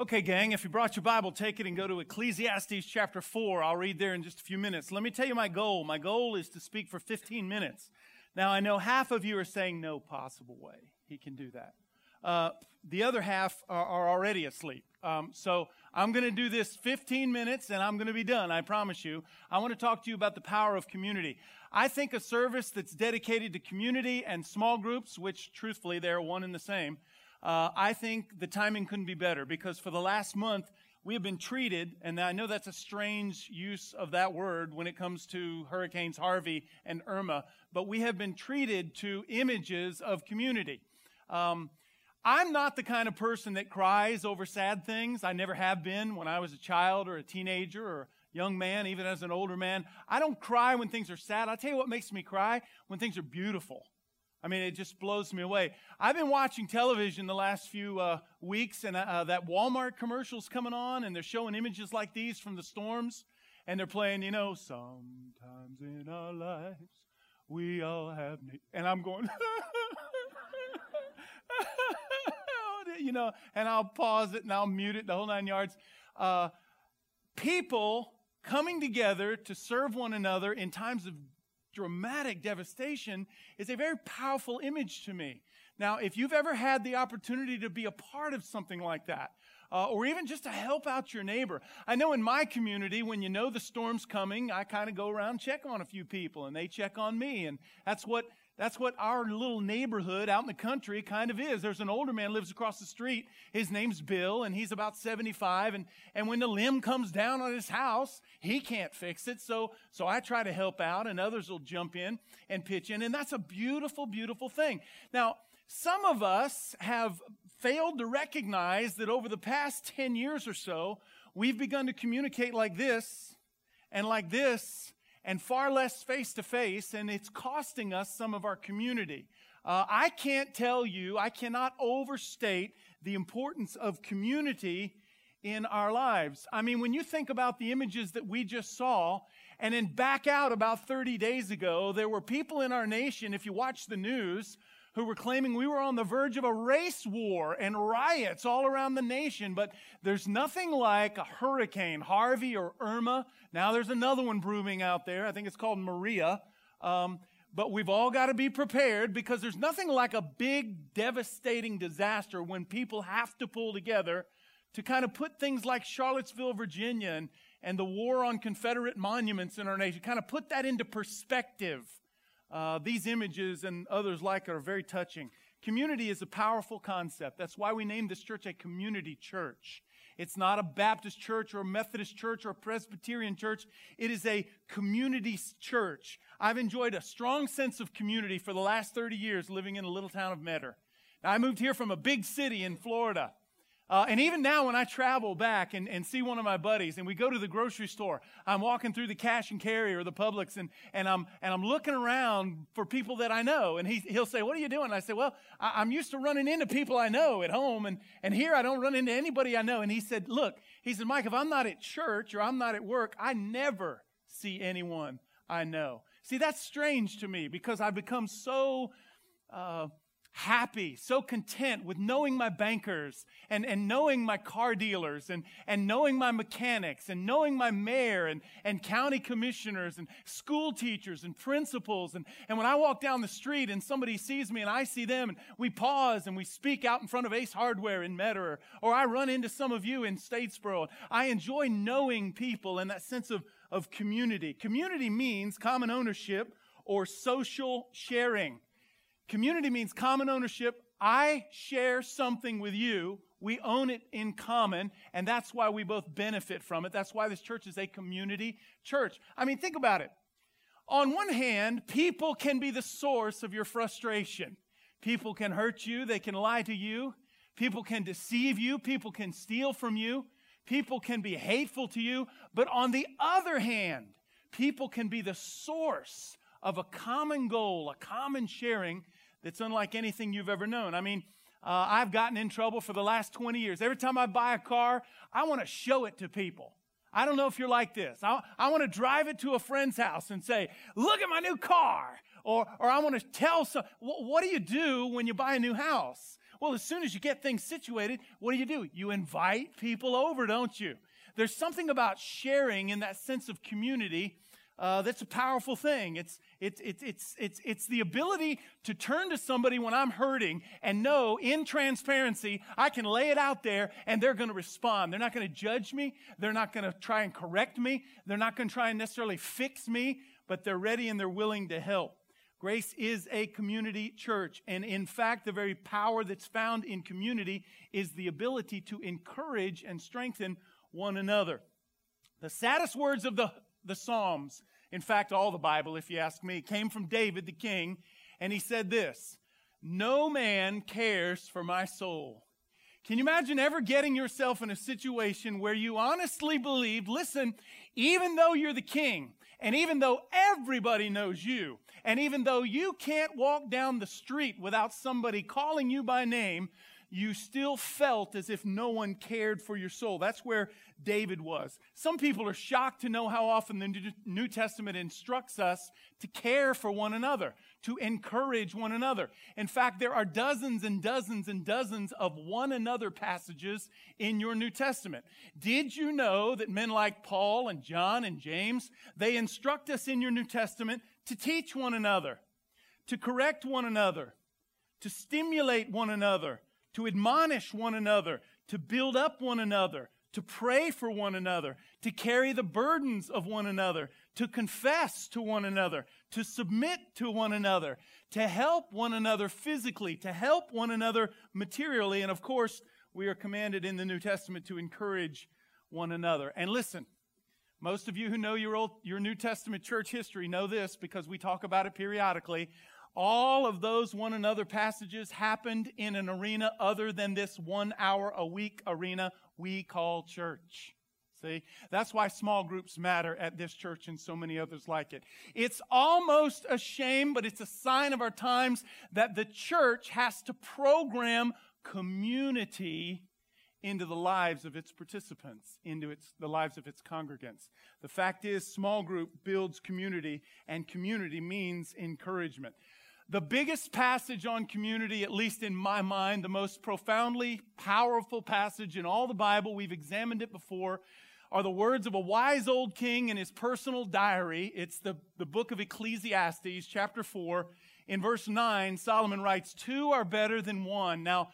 Okay, gang, if you brought your Bible, take it and go to Ecclesiastes chapter 4. I'll read there in just a few minutes. Let me tell you my goal. My goal is to speak for 15 minutes. Now, I know half of you are saying, no possible way he can do that. Uh, the other half are, are already asleep. Um, so I'm going to do this 15 minutes and I'm going to be done. I promise you. I want to talk to you about the power of community. I think a service that's dedicated to community and small groups, which truthfully they're one and the same, uh, I think the timing couldn't be better because for the last month, we have been treated, and I know that's a strange use of that word when it comes to hurricanes Harvey and Irma, but we have been treated to images of community. Um, I'm not the kind of person that cries over sad things. I never have been when I was a child or a teenager or a young man, even as an older man. I don't cry when things are sad. I'll tell you what makes me cry when things are beautiful. I mean, it just blows me away. I've been watching television the last few uh, weeks, and uh, that Walmart commercial's coming on, and they're showing images like these from the storms, and they're playing, you know, sometimes in our lives we all have, need. and I'm going, you know, and I'll pause it and I'll mute it the whole nine yards. Uh, people coming together to serve one another in times of dramatic devastation is a very powerful image to me. Now, if you've ever had the opportunity to be a part of something like that, uh, or even just to help out your neighbor. I know in my community, when you know the storm's coming, I kind of go around check on a few people and they check on me. And that's what that's what our little neighborhood out in the country kind of is. There's an older man lives across the street. His name's Bill, and he's about 75. And, and when the limb comes down on his house, he can't fix it. So, so I try to help out, and others will jump in and pitch in. And that's a beautiful, beautiful thing. Now, some of us have failed to recognize that over the past 10 years or so, we've begun to communicate like this and like this and far less face to face, and it's costing us some of our community. Uh, I can't tell you, I cannot overstate the importance of community in our lives. I mean, when you think about the images that we just saw, and then back out about 30 days ago, there were people in our nation, if you watch the news, who were claiming we were on the verge of a race war and riots all around the nation. But there's nothing like a hurricane, Harvey or Irma. Now there's another one brewing out there. I think it's called Maria. Um, but we've all got to be prepared because there's nothing like a big, devastating disaster when people have to pull together to kind of put things like Charlottesville, Virginia, and, and the war on Confederate monuments in our nation, kind of put that into perspective. Uh, these images and others like it are very touching. Community is a powerful concept. That's why we named this church a community church. It's not a Baptist church or a Methodist church or a Presbyterian church. It is a community church. I've enjoyed a strong sense of community for the last 30 years living in the little town of Metter. Now, I moved here from a big city in Florida. Uh, and even now, when I travel back and, and see one of my buddies and we go to the grocery store, I'm walking through the cash and carry or the Publix and, and, I'm, and I'm looking around for people that I know. And he, he'll say, What are you doing? And I say, Well, I, I'm used to running into people I know at home. And, and here I don't run into anybody I know. And he said, Look, he said, Mike, if I'm not at church or I'm not at work, I never see anyone I know. See, that's strange to me because I've become so. Uh, happy, so content with knowing my bankers and, and knowing my car dealers and, and knowing my mechanics and knowing my mayor and, and county commissioners and school teachers and principals. And, and when I walk down the street and somebody sees me and I see them and we pause and we speak out in front of Ace Hardware in Metter or, I run into some of you in Statesboro. I enjoy knowing people and that sense of, of community. Community means common ownership or social sharing. Community means common ownership. I share something with you. We own it in common, and that's why we both benefit from it. That's why this church is a community church. I mean, think about it. On one hand, people can be the source of your frustration. People can hurt you. They can lie to you. People can deceive you. People can steal from you. People can be hateful to you. But on the other hand, people can be the source of a common goal, a common sharing that's unlike anything you've ever known. I mean, uh, I've gotten in trouble for the last 20 years. Every time I buy a car, I want to show it to people. I don't know if you're like this. I, I want to drive it to a friend's house and say, look at my new car. Or, or I want to tell some, what, what do you do when you buy a new house? Well, as soon as you get things situated, what do you do? You invite people over, don't you? There's something about sharing in that sense of community uh, that's a powerful thing. It's, it's, it's, it's, it's, it's the ability to turn to somebody when I'm hurting and know in transparency, I can lay it out there and they're going to respond. They're not going to judge me. They're not going to try and correct me. They're not going to try and necessarily fix me, but they're ready and they're willing to help. Grace is a community church. And in fact, the very power that's found in community is the ability to encourage and strengthen one another. The saddest words of the, the Psalms, in fact, all the Bible, if you ask me, came from David the king. And he said this No man cares for my soul. Can you imagine ever getting yourself in a situation where you honestly believed, listen, even though you're the king, and even though everybody knows you, and even though you can't walk down the street without somebody calling you by name, you still felt as if no one cared for your soul. That's where David was. Some people are shocked to know how often the New Testament instructs us to care for one another, to encourage one another. In fact, there are dozens and dozens and dozens of one another passages in your New Testament. Did you know that men like Paul and John and James, they instruct us in your New Testament to teach one another, to correct one another, to stimulate one another, to admonish one another, to build up one another, to pray for one another, to carry the burdens of one another, to confess to one another, to submit to one another, to help one another physically, to help one another materially. And of course, we are commanded in the New Testament to encourage one another. And listen, most of you who know your, old, your New Testament church history know this because we talk about it periodically. All of those one another passages happened in an arena other than this one hour a week arena we call church. See, that's why small groups matter at this church and so many others like it. It's almost a shame, but it's a sign of our times that the church has to program community into the lives of its participants, into its, the lives of its congregants. The fact is, small group builds community, and community means encouragement. The biggest passage on community, at least in my mind, the most profoundly powerful passage in all the Bible, we've examined it before, are the words of a wise old king in his personal diary. It's the, the book of Ecclesiastes, chapter 4. In verse 9, Solomon writes, Two are better than one. Now,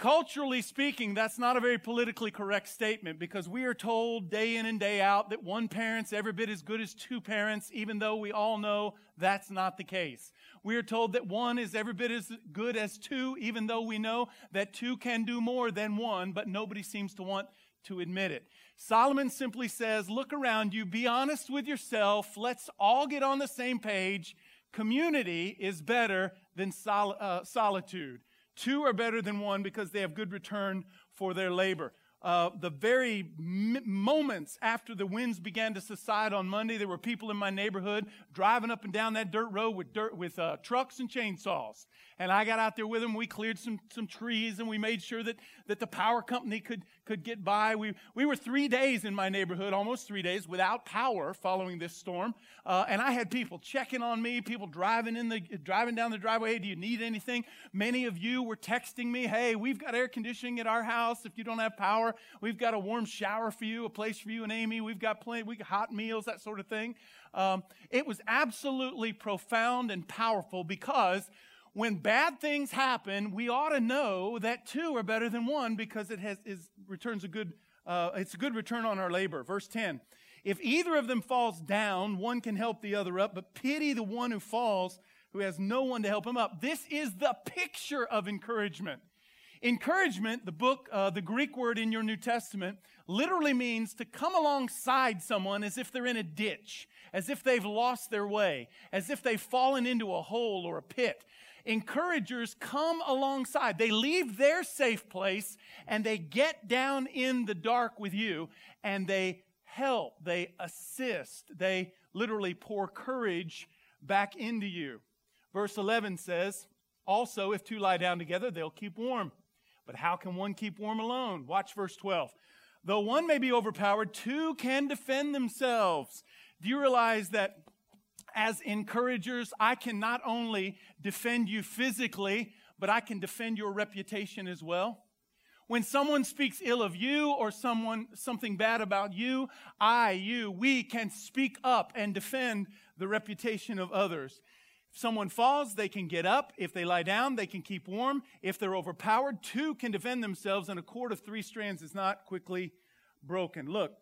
Culturally speaking, that's not a very politically correct statement because we are told day in and day out that one parent's every bit as good as two parents, even though we all know that's not the case. We are told that one is every bit as good as two, even though we know that two can do more than one, but nobody seems to want to admit it. Solomon simply says, look around you, be honest with yourself, let's all get on the same page. Community is better than sol- uh, solitude. Two are better than one because they have good return for their labor. Uh, the very m- moments after the winds began to subside on Monday, there were people in my neighborhood driving up and down that dirt road with dirt with uh, trucks and chainsaws. And I got out there with them. We cleared some some trees and we made sure that that the power company could could get by. We we were three days in my neighborhood, almost three days, without power following this storm. Uh, and I had people checking on me, people driving in the driving down the driveway. Hey, do you need anything? Many of you were texting me, "Hey, we've got air conditioning at our house. If you don't have power, we've got a warm shower for you, a place for you and Amy. We've got plenty, we got hot meals, that sort of thing." Um, it was absolutely profound and powerful because when bad things happen, we ought to know that two are better than one because it has is, returns a good uh, it's a good return on our labor. Verse 10. If either of them falls down, one can help the other up, but pity the one who falls who has no one to help him up. This is the picture of encouragement. Encouragement, the book, uh, the Greek word in your New Testament, literally means to come alongside someone as if they're in a ditch, as if they've lost their way, as if they've fallen into a hole or a pit. Encouragers come alongside. They leave their safe place and they get down in the dark with you and they help, they assist, they literally pour courage back into you. Verse 11 says, Also, if two lie down together, they'll keep warm. But how can one keep warm alone? Watch verse 12. Though one may be overpowered, two can defend themselves. Do you realize that as encouragers, I can not only defend you physically, but I can defend your reputation as well. When someone speaks ill of you or someone something bad about you, I, you, we can speak up and defend the reputation of others. If someone falls, they can get up. If they lie down, they can keep warm. If they're overpowered, two can defend themselves, and a cord of three strands is not quickly broken. Look,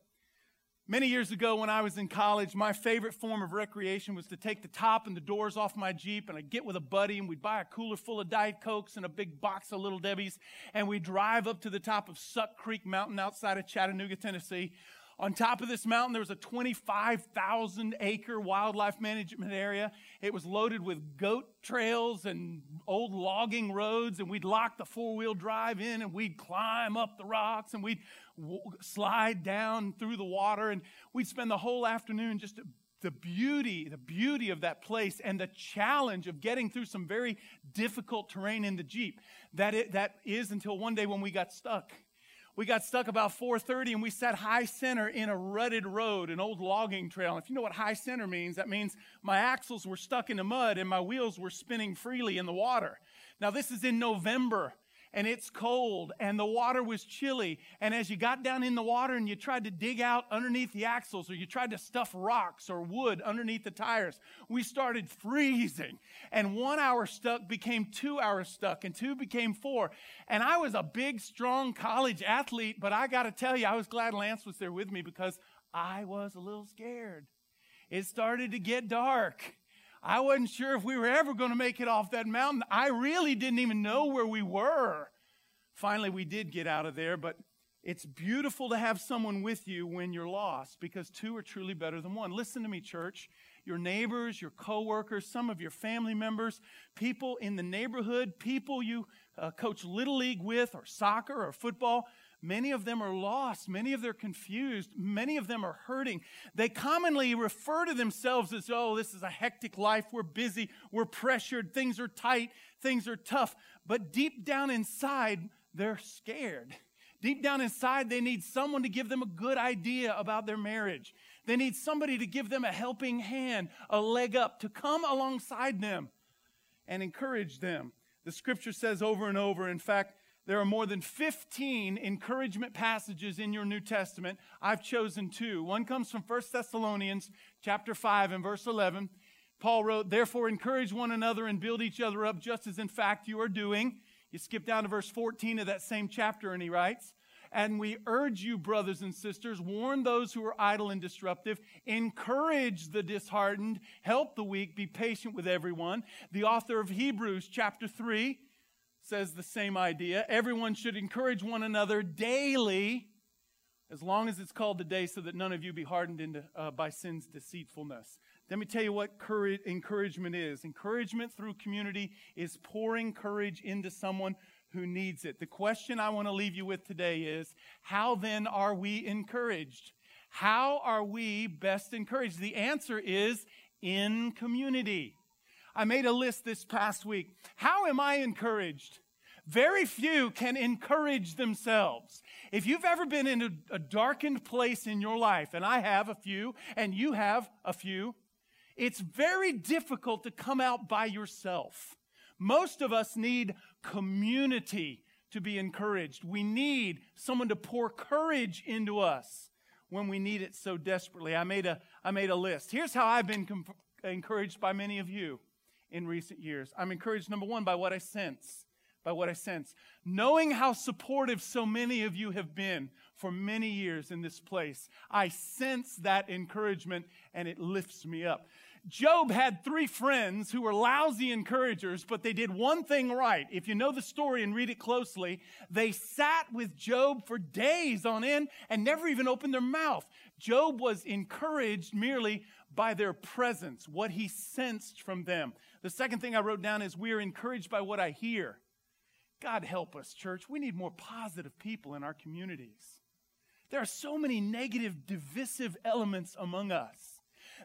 Many years ago, when I was in college, my favorite form of recreation was to take the top and the doors off my Jeep and I'd get with a buddy and we'd buy a cooler full of Diet Cokes and a big box of Little Debbie's and we'd drive up to the top of Suck Creek Mountain outside of Chattanooga, Tennessee. On top of this mountain, there was a 25,000 acre wildlife management area. It was loaded with goat trails and old logging roads, and we'd lock the four wheel drive in and we'd climb up the rocks and we'd slide down through the water, and we'd spend the whole afternoon just the beauty, the beauty of that place and the challenge of getting through some very difficult terrain in the Jeep. That, it, that is until one day when we got stuck we got stuck about 4.30 and we sat high center in a rutted road, an old logging trail. And if you know what high center means, that means my axles were stuck in the mud and my wheels were spinning freely in the water. Now this is in November and it's cold and the water was chilly. And as you got down in the water and you tried to dig out underneath the axles or you tried to stuff rocks or wood underneath the tires, we started freezing. And one hour stuck became two hours stuck and two became four. And I was a big, strong college athlete, but I got to tell you, I was glad Lance was there with me because I was a little scared. It started to get dark. I wasn't sure if we were ever going to make it off that mountain. I really didn't even know where we were. Finally, we did get out of there, but it's beautiful to have someone with you when you're lost because two are truly better than one. Listen to me, church. Your neighbors, your coworkers, some of your family members, people in the neighborhood, people you uh, coach little league with or soccer or football, Many of them are lost. Many of them are confused. Many of them are hurting. They commonly refer to themselves as, oh, this is a hectic life. We're busy. We're pressured. Things are tight. Things are tough. But deep down inside, they're scared. Deep down inside, they need someone to give them a good idea about their marriage. They need somebody to give them a helping hand, a leg up, to come alongside them and encourage them. The scripture says over and over, in fact, there are more than 15 encouragement passages in your New Testament. I've chosen two. One comes from 1 Thessalonians chapter 5 and verse 11. Paul wrote, Therefore encourage one another and build each other up just as in fact you are doing. You skip down to verse 14 of that same chapter and he writes, and we urge you, brothers and sisters, warn those who are idle and disruptive, encourage the disheartened, help the weak, be patient with everyone. The author of Hebrews chapter 3 says the same idea. Everyone should encourage one another daily, as long as it's called the day, so that none of you be hardened into, uh, by sin's deceitfulness. Let me tell you what courage, encouragement is. Encouragement through community is pouring courage into someone who needs it. The question I want to leave you with today is how then are we encouraged? How are we best encouraged? The answer is in community. I made a list this past week. How am I encouraged? Very few can encourage themselves. If you've ever been in a, a, darkened place in your life, and I have a few, and you have a few, it's very difficult to come out by yourself. Most of us need community to be encouraged. We need someone to pour courage into us when we need it so desperately. I made a, I made a list. Here's how I've been com- encouraged by many of you in recent years. I'm encouraged, number one, by what I sense. By what I sense. Knowing how supportive so many of you have been for many years in this place, I sense that encouragement and it lifts me up. Job had three friends who were lousy encouragers, but they did one thing right. If you know the story and read it closely, they sat with Job for days on end and never even opened their mouth. Job was encouraged merely by their presence, what he sensed from them. The second thing I wrote down is we are encouraged by what I hear. God help us, church. We need more positive people in our communities. There are so many negative, divisive elements among us.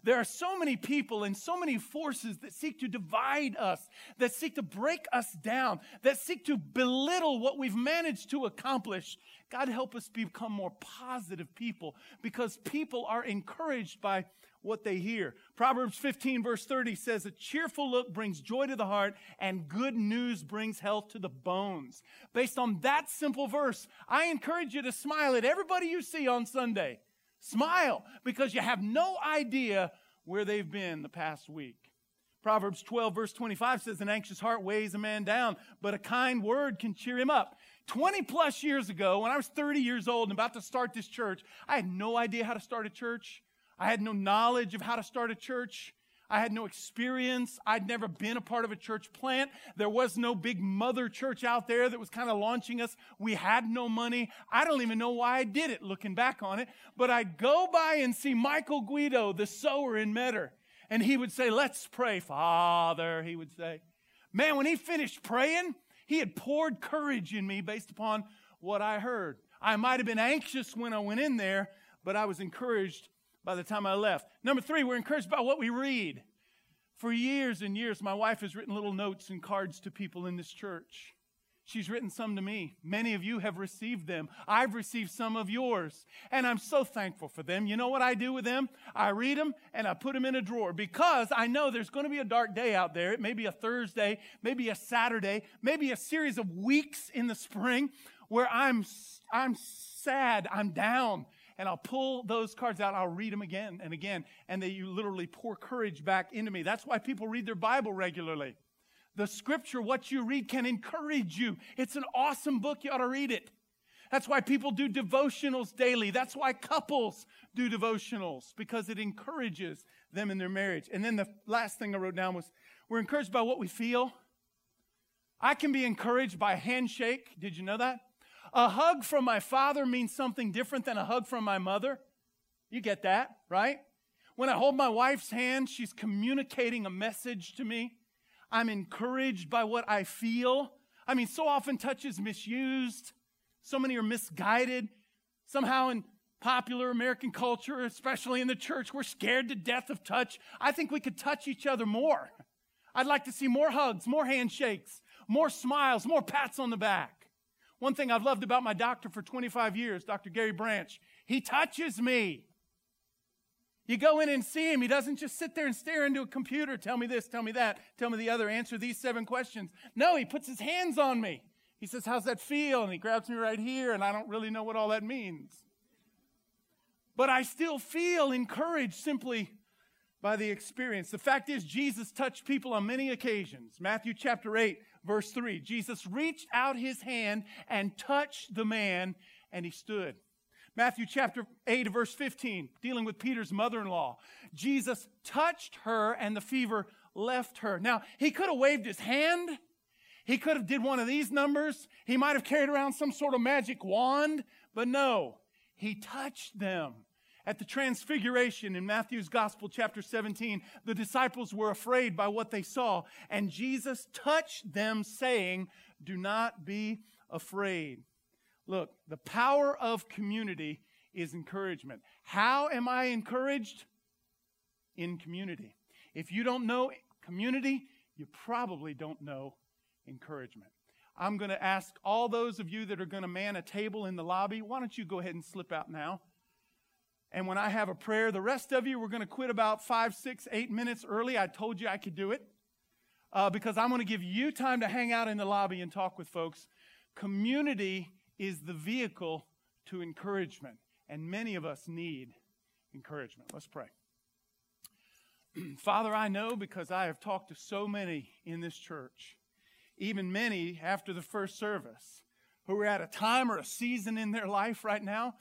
There are so many people and so many forces that seek to divide us, that seek to break us down, that seek to belittle what we've managed to accomplish. God help us become more positive people because people are encouraged by what they hear. Proverbs 15, verse 30 says, A cheerful look brings joy to the heart, and good news brings health to the bones. Based on that simple verse, I encourage you to smile at everybody you see on Sunday. Smile because you have no idea where they've been the past week. Proverbs 12, verse 25 says, An anxious heart weighs a man down, but a kind word can cheer him up. 20 plus years ago, when I was 30 years old and about to start this church, I had no idea how to start a church. I had no knowledge of how to start a church. I had no experience. I'd never been a part of a church plant. There was no big mother church out there that was kind of launching us. We had no money. I don't even know why I did it looking back on it. But I'd go by and see Michael Guido, the sower in Metter. And he would say, Let's pray, Father, he would say. Man, when he finished praying, he had poured courage in me based upon what I heard. I might have been anxious when I went in there, but I was encouraged by the time I left. Number three, we're encouraged by what we read. For years and years, my wife has written little notes and cards to people in this church. She's written some to me. Many of you have received them. I've received some of yours. And I'm so thankful for them. You know what I do with them? I read them and I put them in a drawer because I know there's going to be a dark day out there. It may be a Thursday, maybe a Saturday, maybe a series of weeks in the spring where I'm, I'm sad, I'm down, and I'll pull those cards out. I'll read them again and again. And they you literally pour courage back into me. That's why people read their Bible regularly. The scripture, what you read, can encourage you. It's an awesome book. You ought to read it. That's why people do devotionals daily. That's why couples do devotionals because it encourages them in their marriage. And then the last thing I wrote down was we're encouraged by what we feel. I can be encouraged by a handshake. Did you know that? A hug from my father means something different than a hug from my mother. You get that, right? When I hold my wife's hand, she's communicating a message to me. I'm encouraged by what I feel. I mean, so often touch is misused. So many are misguided. Somehow in popular American culture, especially in the church, we're scared to death of touch. I think we could touch each other more. I'd like to see more hugs, more handshakes, more smiles, more pats on the back. One thing I've loved about my doctor for 25 years, Dr. Gary Branch, he touches me. You go in and see him. He doesn't just sit there and stare into a computer, tell me this, tell me that, tell me the other, answer these seven questions. No, he puts his hands on me. He says, How's that feel? And he grabs me right here, and I don't really know what all that means. But I still feel encouraged simply by the experience. The fact is, Jesus touched people on many occasions. Matthew chapter 8, verse 3. Jesus reached out his hand and touched the man, and he stood. Matthew chapter 8, verse 15, dealing with Peter's mother in law. Jesus touched her, and the fever left her. Now, he could have waved his hand. He could have did one of these numbers. He might have carried around some sort of magic wand, but no, he touched them. At the transfiguration in Matthew's Gospel, chapter 17, the disciples were afraid by what they saw, and Jesus touched them, saying, Do not be afraid. Look, the power of community is encouragement. How am I encouraged? In community. If you don't know community, you probably don't know encouragement. I'm going to ask all those of you that are going to man a table in the lobby, why don't you go ahead and slip out now? And when I have a prayer, the rest of you, we're going to quit about five, six, eight minutes early. I told you I could do it uh, because I'm going to give you time to hang out in the lobby and talk with folks. Community is the vehicle to encouragement, and many of us need encouragement. Let's pray. Father, I know because I have talked to so many in this church, even many after the first service, who are at a time or a season in their life right now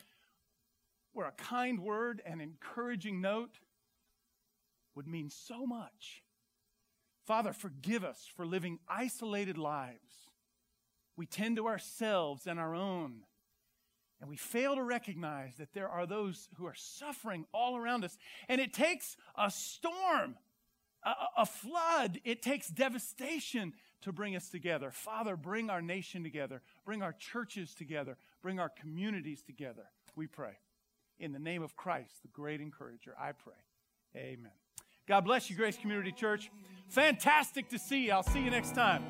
where a kind word and encouraging note would mean so much. Father, forgive us for living isolated lives. We tend to ourselves and our own, and we fail to recognize that there are those who are suffering all around us. And it takes a storm, a, a flood, it takes devastation to bring us together. Father, bring our nation together, bring our churches together, bring our communities together. We pray. In the name of Christ, the great encourager, I pray. Amen. God bless you, Grace Community Church. Fantastic to see you. I'll see you next time.